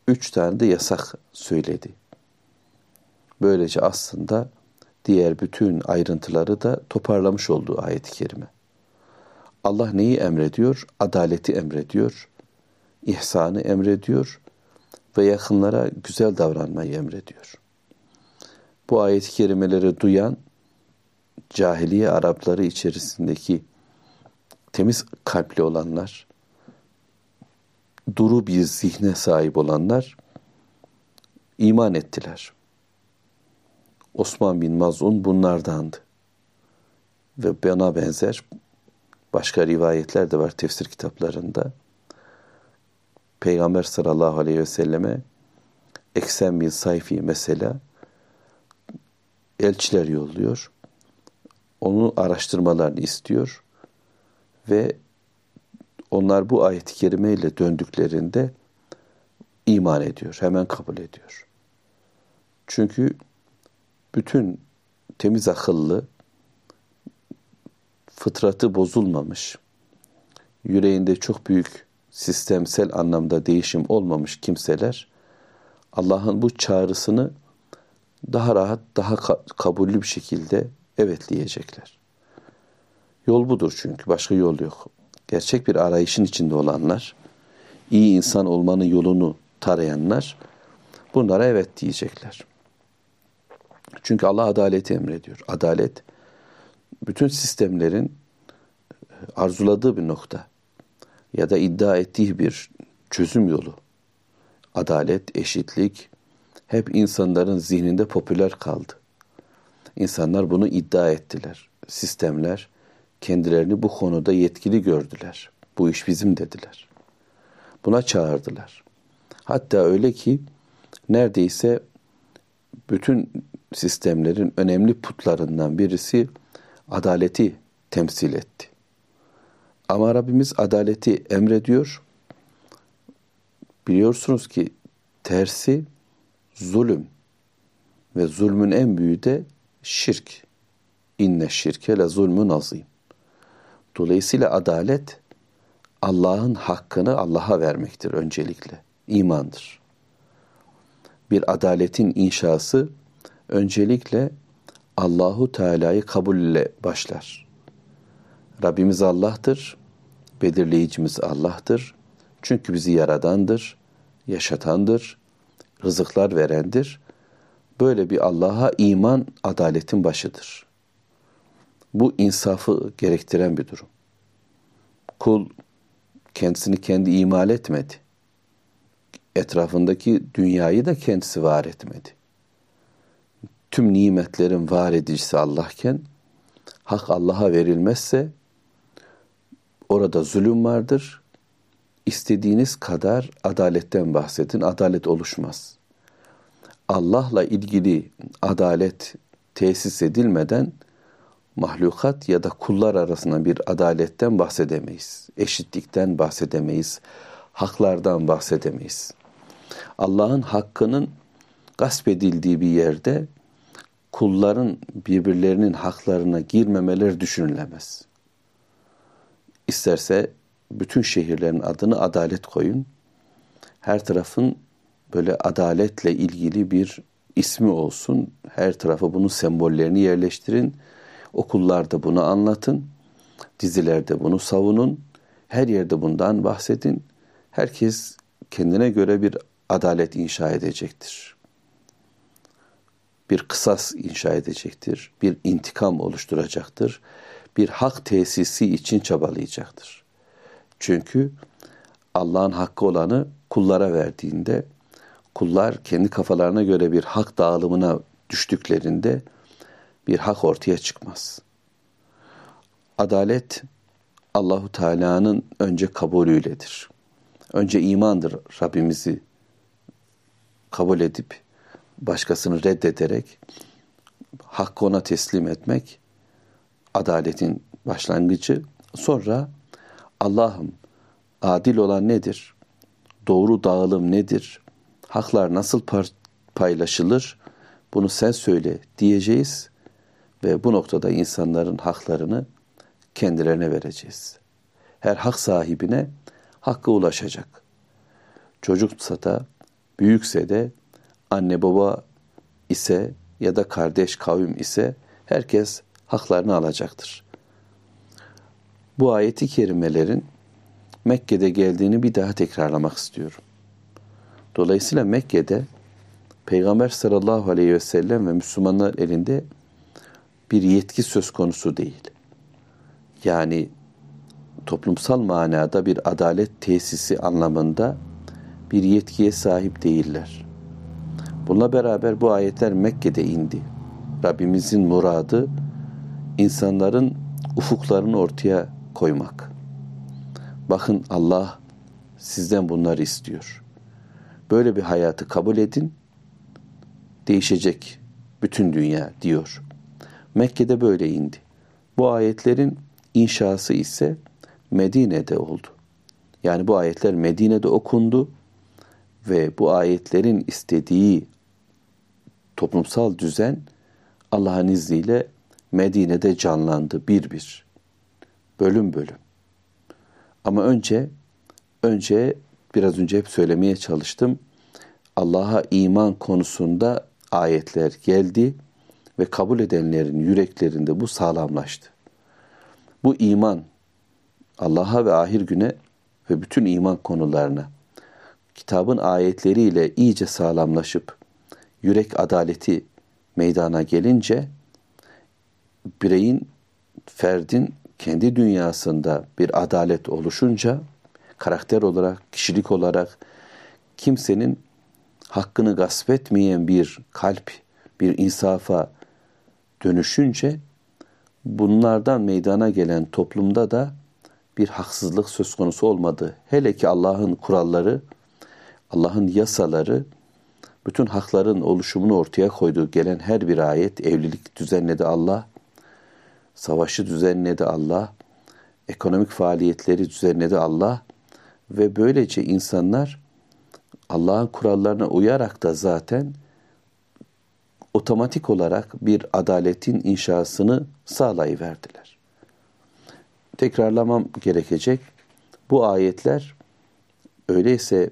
üç tane de yasak söyledi. Böylece aslında diğer bütün ayrıntıları da toparlamış olduğu ayet-i kerime. Allah neyi emrediyor? Adaleti emrediyor, ihsanı emrediyor ve yakınlara güzel davranmayı emrediyor. Bu ayet-i kerimeleri duyan cahiliye Arapları içerisindeki temiz kalpli olanlar, duru bir zihne sahip olanlar iman ettiler. Osman bin Mazun bunlardandı. Ve bana benzer başka rivayetler de var tefsir kitaplarında. Peygamber sallallahu aleyhi ve selleme Eksen bin Sayfi mesela elçiler yolluyor. Onu araştırmalarını istiyor ve onlar bu ayet-i kerime ile döndüklerinde iman ediyor, hemen kabul ediyor. Çünkü bütün temiz akıllı, fıtratı bozulmamış, yüreğinde çok büyük sistemsel anlamda değişim olmamış kimseler Allah'ın bu çağrısını daha rahat, daha ka- kabullü bir şekilde evetleyecekler. Yol budur çünkü başka yol yok. Gerçek bir arayışın içinde olanlar, iyi insan olmanın yolunu tarayanlar bunlara evet diyecekler. Çünkü Allah adaleti emrediyor. Adalet bütün sistemlerin arzuladığı bir nokta ya da iddia ettiği bir çözüm yolu. Adalet, eşitlik hep insanların zihninde popüler kaldı. İnsanlar bunu iddia ettiler. Sistemler kendilerini bu konuda yetkili gördüler. Bu iş bizim dediler. Buna çağırdılar. Hatta öyle ki neredeyse bütün sistemlerin önemli putlarından birisi adaleti temsil etti. Ama Rabbimiz adaleti emrediyor. Biliyorsunuz ki tersi zulüm ve zulmün en büyüğü de şirk. İnne şirke le zulmün azim. Dolayısıyla adalet Allah'ın hakkını Allah'a vermektir öncelikle. İmandır. Bir adaletin inşası öncelikle Allahu Teala'yı kabulle başlar. Rabbimiz Allah'tır, belirleyicimiz Allah'tır. Çünkü bizi yaradandır, yaşatandır, rızıklar verendir. Böyle bir Allah'a iman adaletin başıdır. Bu insafı gerektiren bir durum. Kul kendisini kendi imal etmedi. Etrafındaki dünyayı da kendisi var etmedi. Tüm nimetlerin var edicisi Allah'ken hak Allah'a verilmezse orada zulüm vardır. İstediğiniz kadar adaletten bahsedin, adalet oluşmaz. Allah'la ilgili adalet tesis edilmeden mahlukat ya da kullar arasında bir adaletten bahsedemeyiz. Eşitlikten bahsedemeyiz. Haklardan bahsedemeyiz. Allah'ın hakkının gasp edildiği bir yerde kulların birbirlerinin haklarına girmemeleri düşünülemez. İsterse bütün şehirlerin adını adalet koyun. Her tarafın böyle adaletle ilgili bir ismi olsun. Her tarafa bunun sembollerini yerleştirin. Okullarda bunu anlatın. Dizilerde bunu savunun. Her yerde bundan bahsedin. Herkes kendine göre bir adalet inşa edecektir. Bir kısas inşa edecektir. Bir intikam oluşturacaktır. Bir hak tesisi için çabalayacaktır. Çünkü Allah'ın hakkı olanı kullara verdiğinde kullar kendi kafalarına göre bir hak dağılımına düştüklerinde bir hak ortaya çıkmaz. Adalet Allahu Teala'nın önce kabulüyledir. Önce imandır Rabbimizi kabul edip başkasını reddederek hakkı ona teslim etmek adaletin başlangıcı. Sonra Allah'ım adil olan nedir? Doğru dağılım nedir? Haklar nasıl paylaşılır? Bunu sen söyle diyeceğiz ve bu noktada insanların haklarını kendilerine vereceğiz. Her hak sahibine hakkı ulaşacak. Çocuksa da, büyükse de, anne baba ise ya da kardeş kavim ise herkes haklarını alacaktır. Bu ayeti kerimelerin Mekke'de geldiğini bir daha tekrarlamak istiyorum. Dolayısıyla Mekke'de Peygamber sallallahu aleyhi ve sellem ve Müslümanlar elinde bir yetki söz konusu değil. Yani toplumsal manada bir adalet tesisi anlamında bir yetkiye sahip değiller. Bununla beraber bu ayetler Mekke'de indi. Rabbimizin muradı insanların ufuklarını ortaya koymak. Bakın Allah sizden bunları istiyor. Böyle bir hayatı kabul edin. Değişecek bütün dünya diyor. Mekke'de böyle indi. Bu ayetlerin inşası ise Medine'de oldu. Yani bu ayetler Medine'de okundu ve bu ayetlerin istediği toplumsal düzen Allah'ın izniyle Medine'de canlandı bir bir. Bölüm bölüm. Ama önce önce biraz önce hep söylemeye çalıştım. Allah'a iman konusunda ayetler geldi ve kabul edenlerin yüreklerinde bu sağlamlaştı. Bu iman Allah'a ve ahir güne ve bütün iman konularına kitabın ayetleriyle iyice sağlamlaşıp yürek adaleti meydana gelince bireyin, ferdin kendi dünyasında bir adalet oluşunca karakter olarak, kişilik olarak kimsenin hakkını gasp etmeyen bir kalp, bir insafa dönüşünce bunlardan meydana gelen toplumda da bir haksızlık söz konusu olmadı. Hele ki Allah'ın kuralları, Allah'ın yasaları, bütün hakların oluşumunu ortaya koyduğu gelen her bir ayet, evlilik düzenledi Allah, savaşı düzenledi Allah, ekonomik faaliyetleri düzenledi Allah ve böylece insanlar Allah'ın kurallarına uyarak da zaten otomatik olarak bir adaletin inşasını sağlayıverdiler. Tekrarlamam gerekecek. Bu ayetler öyleyse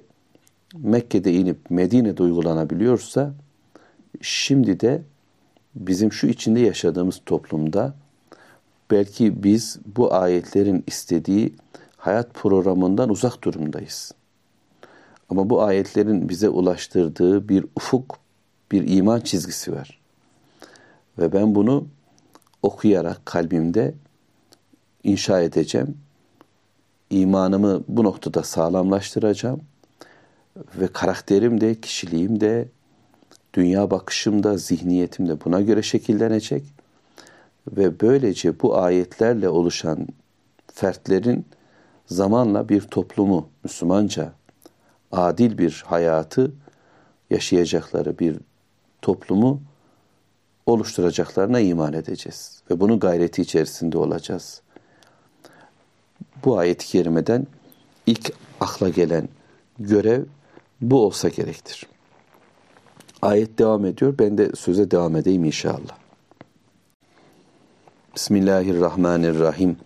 Mekke'de inip Medine'de uygulanabiliyorsa şimdi de bizim şu içinde yaşadığımız toplumda belki biz bu ayetlerin istediği hayat programından uzak durumdayız. Ama bu ayetlerin bize ulaştırdığı bir ufuk, bir iman çizgisi var. Ve ben bunu okuyarak kalbimde inşa edeceğim. İmanımı bu noktada sağlamlaştıracağım. Ve karakterim de, kişiliğim de, dünya bakışım da, zihniyetim de buna göre şekillenecek. Ve böylece bu ayetlerle oluşan fertlerin zamanla bir toplumu Müslümanca adil bir hayatı yaşayacakları bir toplumu oluşturacaklarına iman edeceğiz. Ve bunun gayreti içerisinde olacağız. Bu ayet-i kerimeden ilk akla gelen görev bu olsa gerektir. Ayet devam ediyor. Ben de söze devam edeyim inşallah. Bismillahirrahmanirrahim.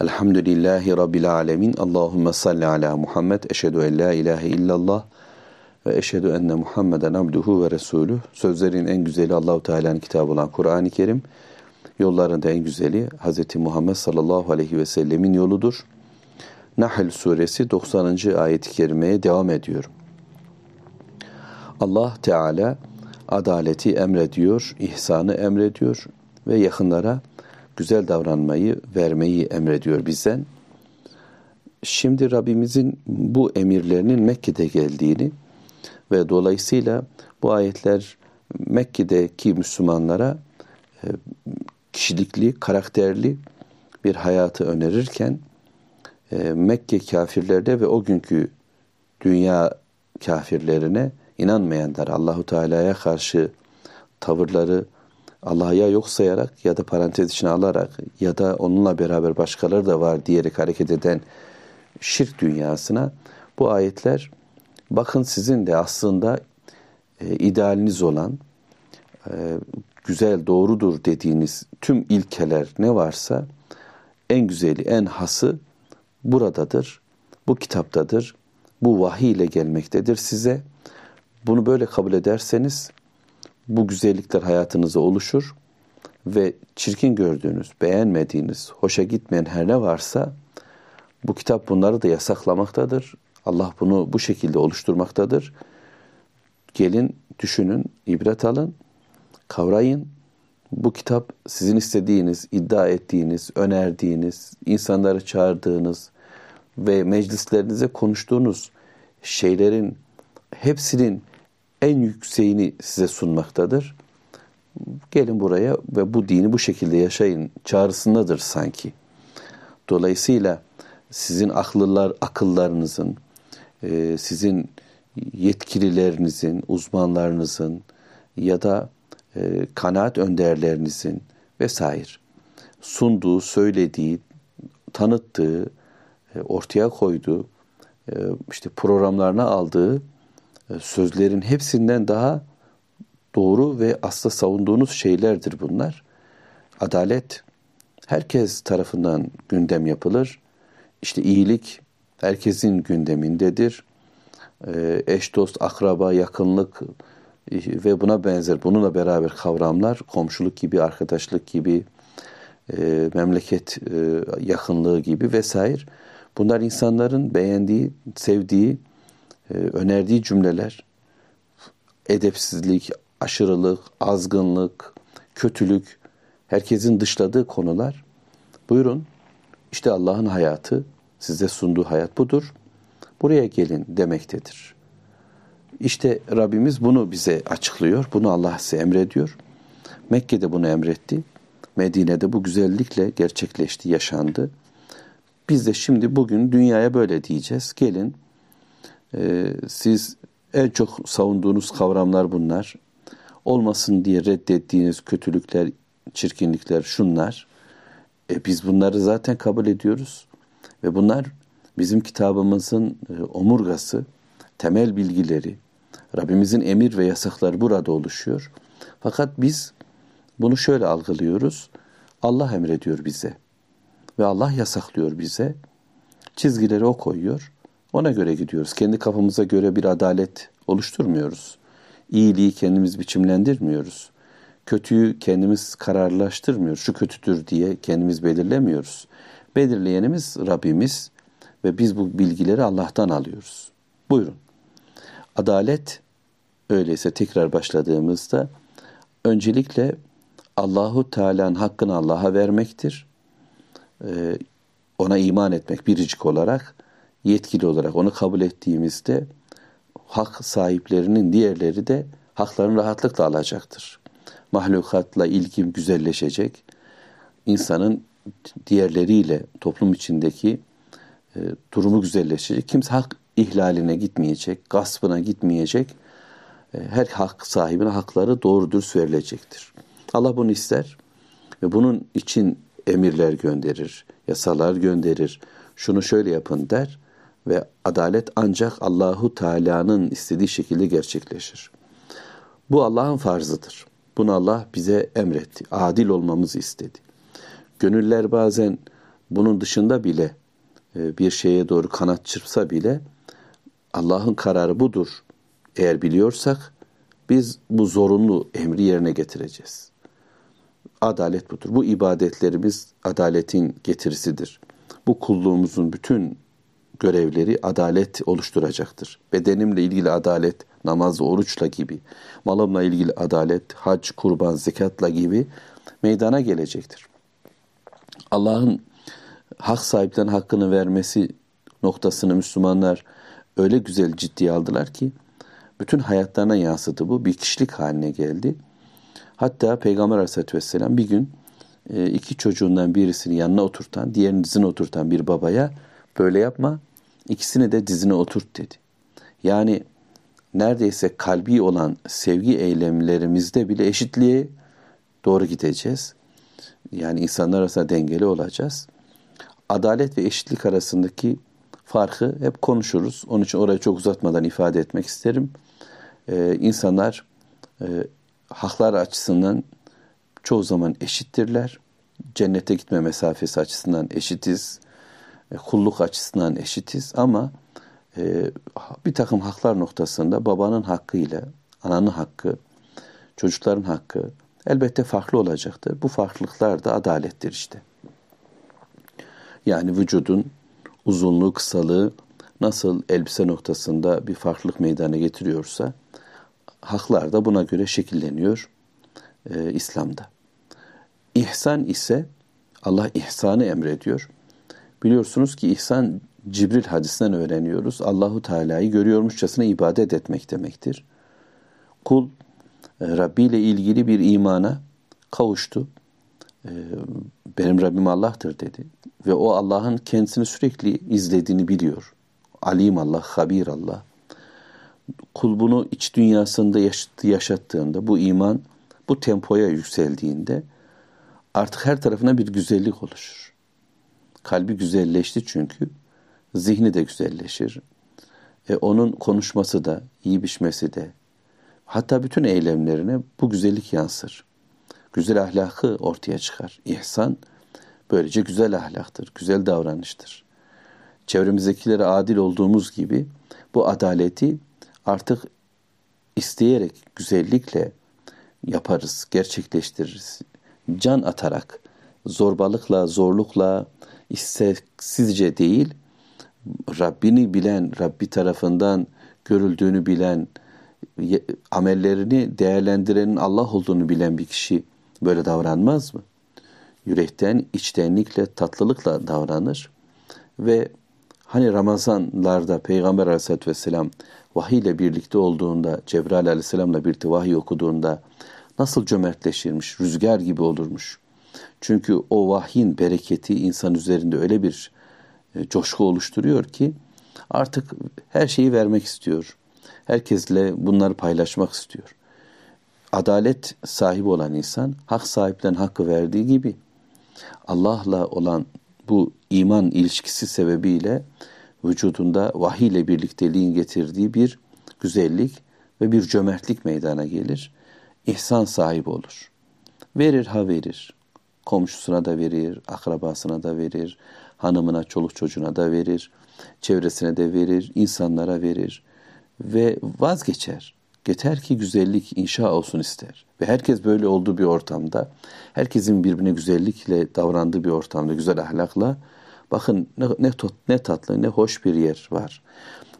Elhamdülillahi Rabbil alemin. Allahümme salli ala Muhammed. Eşhedü en la ilahe illallah ve eşhedü enne Muhammeden abduhu ve resulü. Sözlerin en güzeli Allahu Teala'nın kitabı olan Kur'an-ı Kerim. Yollarında en güzeli Hz. Muhammed sallallahu aleyhi ve sellemin yoludur. Nahl suresi 90. ayet-i kerimeye devam ediyor. Allah Teala adaleti emrediyor, ihsanı emrediyor ve yakınlara güzel davranmayı, vermeyi emrediyor bizden. Şimdi Rabbimizin bu emirlerinin Mekke'de geldiğini ve dolayısıyla bu ayetler Mekke'deki Müslümanlara e, kişilikli, karakterli bir hayatı önerirken e, Mekke kafirlerde ve o günkü dünya kafirlerine inanmayanlar Allahu Teala'ya karşı tavırları Allah'ı ya yok sayarak ya da parantez içine alarak ya da onunla beraber başkaları da var diyerek hareket eden şirk dünyasına bu ayetler bakın sizin de aslında e, idealiniz olan e, güzel doğrudur dediğiniz tüm ilkeler ne varsa en güzeli en hası buradadır. Bu kitaptadır. Bu vahiy ile gelmektedir size. Bunu böyle kabul ederseniz bu güzellikler hayatınıza oluşur ve çirkin gördüğünüz, beğenmediğiniz, hoşa gitmeyen her ne varsa bu kitap bunları da yasaklamaktadır. Allah bunu bu şekilde oluşturmaktadır. Gelin, düşünün, ibret alın, kavrayın. Bu kitap sizin istediğiniz, iddia ettiğiniz, önerdiğiniz, insanları çağırdığınız ve meclislerinize konuştuğunuz şeylerin hepsinin en yükseğini size sunmaktadır. Gelin buraya ve bu dini bu şekilde yaşayın çağrısındadır sanki. Dolayısıyla sizin akıllar, akıllarınızın, e, sizin yetkililerinizin, uzmanlarınızın ya da e, kanaat önderlerinizin vesaire sunduğu, söylediği, tanıttığı, e, ortaya koyduğu, işte programlarına aldığı e, sözlerin hepsinden daha doğru ve asla savunduğunuz şeylerdir bunlar. Adalet herkes tarafından gündem yapılır. İşte iyilik herkesin gündemindedir. e, eş dost, akraba, yakınlık e, ve buna benzer bununla beraber kavramlar komşuluk gibi, arkadaşlık gibi, e, memleket yakınlığı gibi vesaire. Bunlar insanların beğendiği, sevdiği, önerdiği cümleler. Edepsizlik, aşırılık, azgınlık, kötülük, herkesin dışladığı konular. Buyurun, işte Allah'ın hayatı, size sunduğu hayat budur. Buraya gelin demektedir. İşte Rabbimiz bunu bize açıklıyor. Bunu Allah size emrediyor. Mekke'de bunu emretti. Medine'de bu güzellikle gerçekleşti, yaşandı. Biz de şimdi bugün dünyaya böyle diyeceğiz. Gelin e, siz en çok savunduğunuz kavramlar bunlar. Olmasın diye reddettiğiniz kötülükler, çirkinlikler şunlar. E, biz bunları zaten kabul ediyoruz. Ve bunlar bizim kitabımızın e, omurgası, temel bilgileri, Rabbimizin emir ve yasakları burada oluşuyor. Fakat biz bunu şöyle algılıyoruz. Allah emrediyor bize ve Allah yasaklıyor bize. Çizgileri o koyuyor. Ona göre gidiyoruz. Kendi kafamıza göre bir adalet oluşturmuyoruz. İyiliği kendimiz biçimlendirmiyoruz. Kötüyü kendimiz kararlaştırmıyoruz. Şu kötüdür diye kendimiz belirlemiyoruz. Belirleyenimiz Rabbimiz ve biz bu bilgileri Allah'tan alıyoruz. Buyurun. Adalet öyleyse tekrar başladığımızda öncelikle Allahu Teala'nın hakkını Allah'a vermektir. Ee, ona iman etmek biricik olarak, yetkili olarak onu kabul ettiğimizde hak sahiplerinin diğerleri de haklarını rahatlıkla alacaktır. Mahlukatla ilgim güzelleşecek. İnsanın diğerleriyle toplum içindeki e, durumu güzelleşecek. Kimse hak ihlaline gitmeyecek, gaspına gitmeyecek. E, her hak sahibine hakları doğru dürüst verilecektir. Allah bunu ister ve bunun için emirler gönderir, yasalar gönderir. Şunu şöyle yapın der ve adalet ancak Allahu Teala'nın istediği şekilde gerçekleşir. Bu Allah'ın farzıdır. Bunu Allah bize emretti. Adil olmamızı istedi. Gönüller bazen bunun dışında bile e, bir şeye doğru kanat çırpsa bile Allah'ın kararı budur. Eğer biliyorsak biz bu zorunlu emri yerine getireceğiz. Adalet budur. Bu ibadetlerimiz adaletin getirisidir. Bu kulluğumuzun bütün görevleri adalet oluşturacaktır. Bedenimle ilgili adalet, namazla, oruçla gibi, malımla ilgili adalet, hac, kurban, zekatla gibi meydana gelecektir. Allah'ın hak sahiplerinin hakkını vermesi noktasını Müslümanlar öyle güzel ciddiye aldılar ki bütün hayatlarına yansıdı bu. Bir kişilik haline geldi. Hatta Peygamber Aleyhisselatü Vesselam bir gün e, iki çocuğundan birisini yanına oturtan, diğerini dizine oturtan bir babaya böyle yapma, ikisini de dizine oturt dedi. Yani neredeyse kalbi olan sevgi eylemlerimizde bile eşitliğe doğru gideceğiz. Yani insanlar arasında dengeli olacağız. Adalet ve eşitlik arasındaki farkı hep konuşuruz. Onun için orayı çok uzatmadan ifade etmek isterim. Ee, insanlar e, haklar açısından çoğu zaman eşittirler. Cennete gitme mesafesi açısından eşitiz. E, kulluk açısından eşitiz ama e, bir takım haklar noktasında babanın hakkı ile ananın hakkı, çocukların hakkı elbette farklı olacaktır. Bu farklılıklar da adalettir işte. Yani vücudun uzunluğu, kısalığı nasıl elbise noktasında bir farklılık meydana getiriyorsa haklar da buna göre şekilleniyor e, İslam'da. İhsan ise Allah ihsanı emrediyor. Biliyorsunuz ki ihsan Cibril hadisinden öğreniyoruz. Allahu Teala'yı görüyormuşçasına ibadet etmek demektir. Kul Rabbi ile ilgili bir imana kavuştu. E, benim Rabbim Allah'tır dedi. Ve o Allah'ın kendisini sürekli izlediğini biliyor. Alim Allah, Habir Allah. Kul bunu iç dünyasında yaşattığında, bu iman bu tempoya yükseldiğinde artık her tarafına bir güzellik oluşur. Kalbi güzelleşti çünkü. Zihni de güzelleşir. E, onun konuşması da, iyi biçmesi de, hatta bütün eylemlerine bu güzellik yansır. Güzel ahlakı ortaya çıkar. İhsan böylece güzel ahlaktır, güzel davranıştır. Çevremizdekilere adil olduğumuz gibi bu adaleti artık isteyerek güzellikle yaparız, gerçekleştiririz. Can atarak, zorbalıkla, zorlukla, isteksizce değil, Rabbini bilen, Rabbi tarafından görüldüğünü bilen, amellerini değerlendirenin Allah olduğunu bilen bir kişi böyle davranmaz mı? Yürekten, içtenlikle, tatlılıkla davranır ve hani Ramazanlarda Peygamber aleyhissalatü vesselam vahiy ile birlikte olduğunda, Cebrail aleyhisselamla birlikte vahiy okuduğunda nasıl cömertleşirmiş, rüzgar gibi olurmuş. Çünkü o vahyin bereketi insan üzerinde öyle bir e, coşku oluşturuyor ki artık her şeyi vermek istiyor. Herkesle bunları paylaşmak istiyor. Adalet sahibi olan insan hak sahiplerine hakkı verdiği gibi Allah'la olan bu iman ilişkisi sebebiyle vücudunda vahiy ile birlikteliğin getirdiği bir güzellik ve bir cömertlik meydana gelir. İhsan sahibi olur. Verir ha verir. Komşusuna da verir, akrabasına da verir, hanımına, çoluk çocuğuna da verir, çevresine de verir, insanlara verir ve vazgeçer. Yeter ki güzellik inşa olsun ister. Ve herkes böyle olduğu bir ortamda, herkesin birbirine güzellikle davrandığı bir ortamda, güzel ahlakla, bakın ne, ne, ne tatlı, ne hoş bir yer var.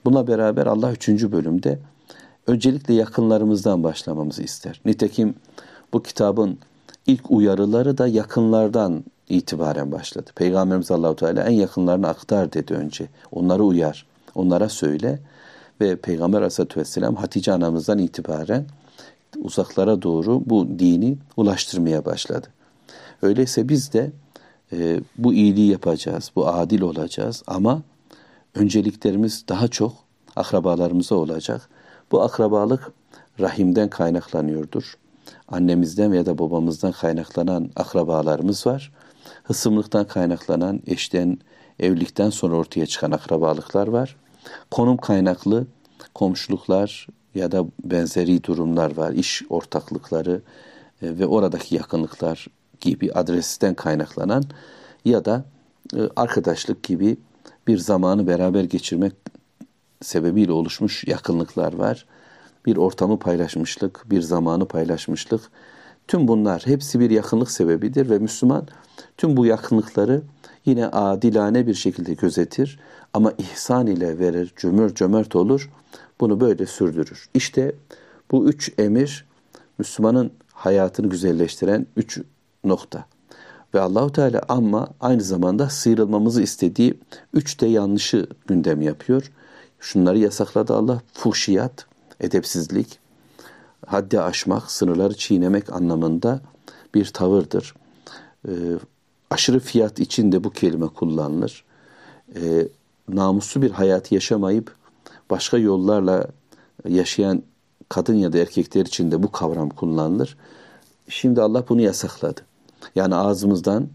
Buna beraber Allah üçüncü bölümde öncelikle yakınlarımızdan başlamamızı ister. Nitekim bu kitabın ilk uyarıları da yakınlardan itibaren başladı. Peygamberimiz Allahu Teala en yakınlarını aktar dedi önce. Onları uyar, onlara söyle ve Peygamber Aleyhisselatü Vesselam Hatice anamızdan itibaren uzaklara doğru bu dini ulaştırmaya başladı. Öyleyse biz de e, bu iyiliği yapacağız, bu adil olacağız ama önceliklerimiz daha çok akrabalarımıza olacak. Bu akrabalık rahimden kaynaklanıyordur. Annemizden ya da babamızdan kaynaklanan akrabalarımız var. Hısımlıktan kaynaklanan eşten, evlilikten sonra ortaya çıkan akrabalıklar var. Konum kaynaklı komşuluklar ya da benzeri durumlar var. İş ortaklıkları e, ve oradaki yakınlıklar gibi adresten kaynaklanan ya da e, arkadaşlık gibi bir zamanı beraber geçirmek sebebiyle oluşmuş yakınlıklar var. Bir ortamı paylaşmışlık, bir zamanı paylaşmışlık. Tüm bunlar hepsi bir yakınlık sebebidir ve Müslüman tüm bu yakınlıkları yine adilane bir şekilde gözetir ama ihsan ile verir, cömert cömert olur. Bunu böyle sürdürür. İşte bu üç emir Müslümanın hayatını güzelleştiren üç nokta. Ve Allahu Teala ama aynı zamanda sıyrılmamızı istediği üç de yanlışı gündem yapıyor. Şunları yasakladı Allah. Fuhşiyat, edepsizlik, haddi aşmak, sınırları çiğnemek anlamında bir tavırdır. Ee, aşırı fiyat için de bu kelime kullanılır. Ee, namuslu bir hayat yaşamayıp başka yollarla yaşayan kadın ya da erkekler için de bu kavram kullanılır. Şimdi Allah bunu yasakladı. Yani ağzımızdan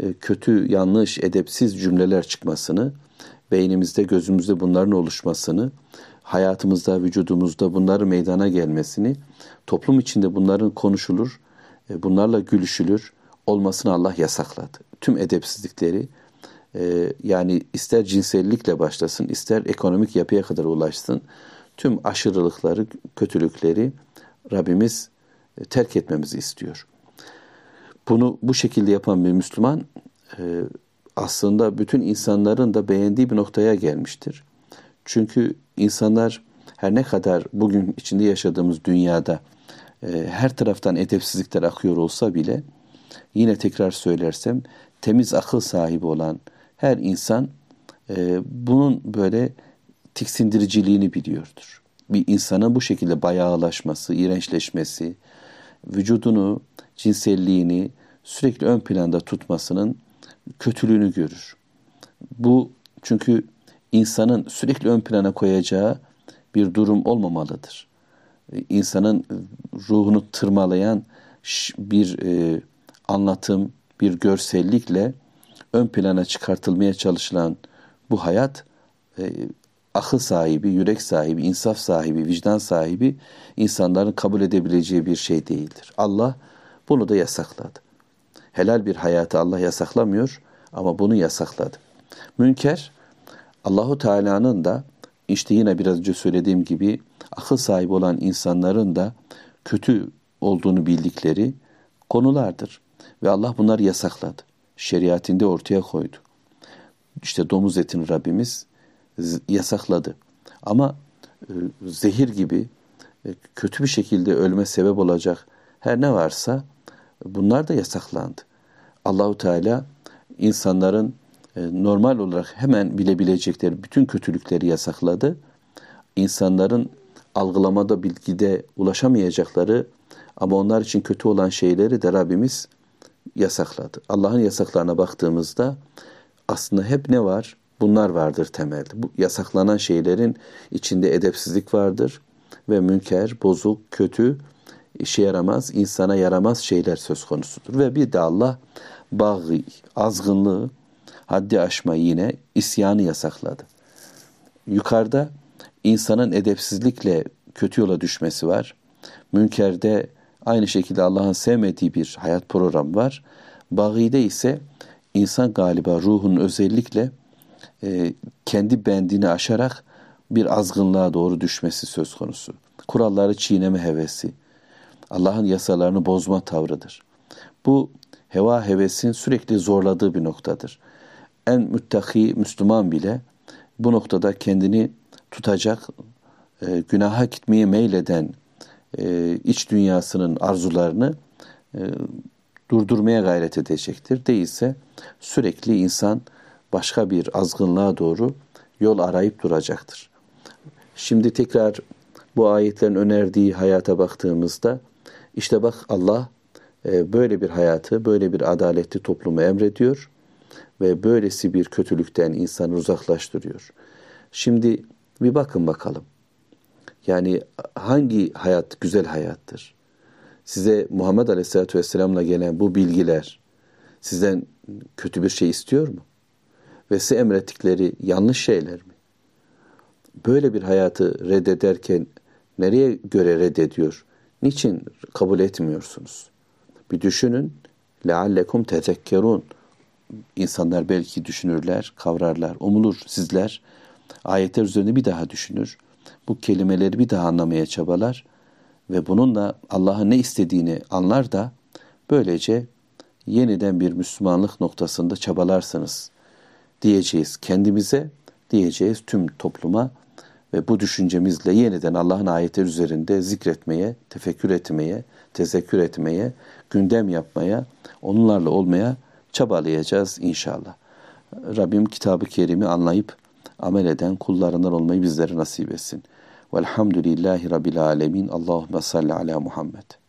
e, kötü, yanlış, edepsiz cümleler çıkmasını, beynimizde, gözümüzde bunların oluşmasını, hayatımızda, vücudumuzda bunların meydana gelmesini, toplum içinde bunların konuşulur, e, bunlarla gülüşülür olmasını Allah yasakladı. Tüm edepsizlikleri, e, yani ister cinsellikle başlasın, ister ekonomik yapıya kadar ulaşsın, tüm aşırılıkları, kötülükleri Rabbimiz terk etmemizi istiyor. Bunu bu şekilde yapan bir Müslüman e, aslında bütün insanların da beğendiği bir noktaya gelmiştir. Çünkü insanlar her ne kadar bugün içinde yaşadığımız dünyada e, her taraftan edepsizlikler akıyor olsa bile yine tekrar söylersem temiz akıl sahibi olan her insan e, bunun böyle tiksindiriciliğini biliyordur. Bir insanın bu şekilde bayağılaşması, iğrençleşmesi, vücudunu, cinselliğini sürekli ön planda tutmasının kötülüğünü görür. Bu çünkü insanın sürekli ön plana koyacağı bir durum olmamalıdır. İnsanın ruhunu tırmalayan bir e, anlatım, bir görsellikle ön plana çıkartılmaya çalışılan bu hayat e, akıl sahibi, yürek sahibi, insaf sahibi, vicdan sahibi insanların kabul edebileceği bir şey değildir. Allah bunu da yasakladı. Helal bir hayatı Allah yasaklamıyor ama bunu yasakladı. Münker Allahu Teala'nın da işte yine biraz önce söylediğim gibi akıl sahibi olan insanların da kötü olduğunu bildikleri konulardır. Ve Allah bunları yasakladı. Şeriatinde ortaya koydu. İşte domuz etini Rabbimiz yasakladı. Ama e, zehir gibi e, kötü bir şekilde ölme sebep olacak her ne varsa bunlar da yasaklandı. Allahu Teala insanların e, normal olarak hemen bilebilecekleri bütün kötülükleri yasakladı. İnsanların algılamada, bilgide ulaşamayacakları ama onlar için kötü olan şeyleri de Rabbimiz yasakladı. Allah'ın yasaklarına baktığımızda aslında hep ne var? Bunlar vardır temelde. Bu yasaklanan şeylerin içinde edepsizlik vardır ve münker, bozuk, kötü, işe yaramaz, insana yaramaz şeyler söz konusudur. Ve bir de Allah bağı, azgınlığı, haddi aşma yine isyanı yasakladı. Yukarıda insanın edepsizlikle kötü yola düşmesi var. Münkerde aynı şekilde Allah'ın sevmediği bir hayat programı var. Bağide ise insan galiba ruhun özellikle e, kendi bendini aşarak bir azgınlığa doğru düşmesi söz konusu. Kuralları çiğneme hevesi, Allah'ın yasalarını bozma tavrıdır. Bu heva hevesin sürekli zorladığı bir noktadır. En müttaki Müslüman bile bu noktada kendini tutacak, e, günaha gitmeye meyleden e, iç dünyasının arzularını e, durdurmaya gayret edecektir. Değilse sürekli insan başka bir azgınlığa doğru yol arayıp duracaktır. Şimdi tekrar bu ayetlerin önerdiği hayata baktığımızda işte bak Allah e, böyle bir hayatı, böyle bir adaletli toplumu emrediyor ve böylesi bir kötülükten insanı uzaklaştırıyor. Şimdi bir bakın bakalım. Yani hangi hayat güzel hayattır? Size Muhammed Aleyhisselatü Vesselam'la gelen bu bilgiler sizden kötü bir şey istiyor mu? Ve size emrettikleri yanlış şeyler mi? Böyle bir hayatı reddederken nereye göre reddediyor? Niçin kabul etmiyorsunuz? Bir düşünün. لَعَلَّكُمْ تَذَكَّرُونَ İnsanlar belki düşünürler, kavrarlar, umulur sizler. Ayetler üzerinde bir daha düşünür. Bu kelimeleri bir daha anlamaya çabalar ve bununla Allah'ın ne istediğini anlar da böylece yeniden bir Müslümanlık noktasında çabalarsınız diyeceğiz kendimize, diyeceğiz tüm topluma ve bu düşüncemizle yeniden Allah'ın ayetleri üzerinde zikretmeye, tefekkür etmeye, tezekkür etmeye, gündem yapmaya, onlarla olmaya çabalayacağız inşallah. Rabbim kitabı kerimi anlayıp amel eden kullarından olmayı bizlere nasip etsin. Velhamdülillahi Rabbil alemin. Allahümme salli ala Muhammed.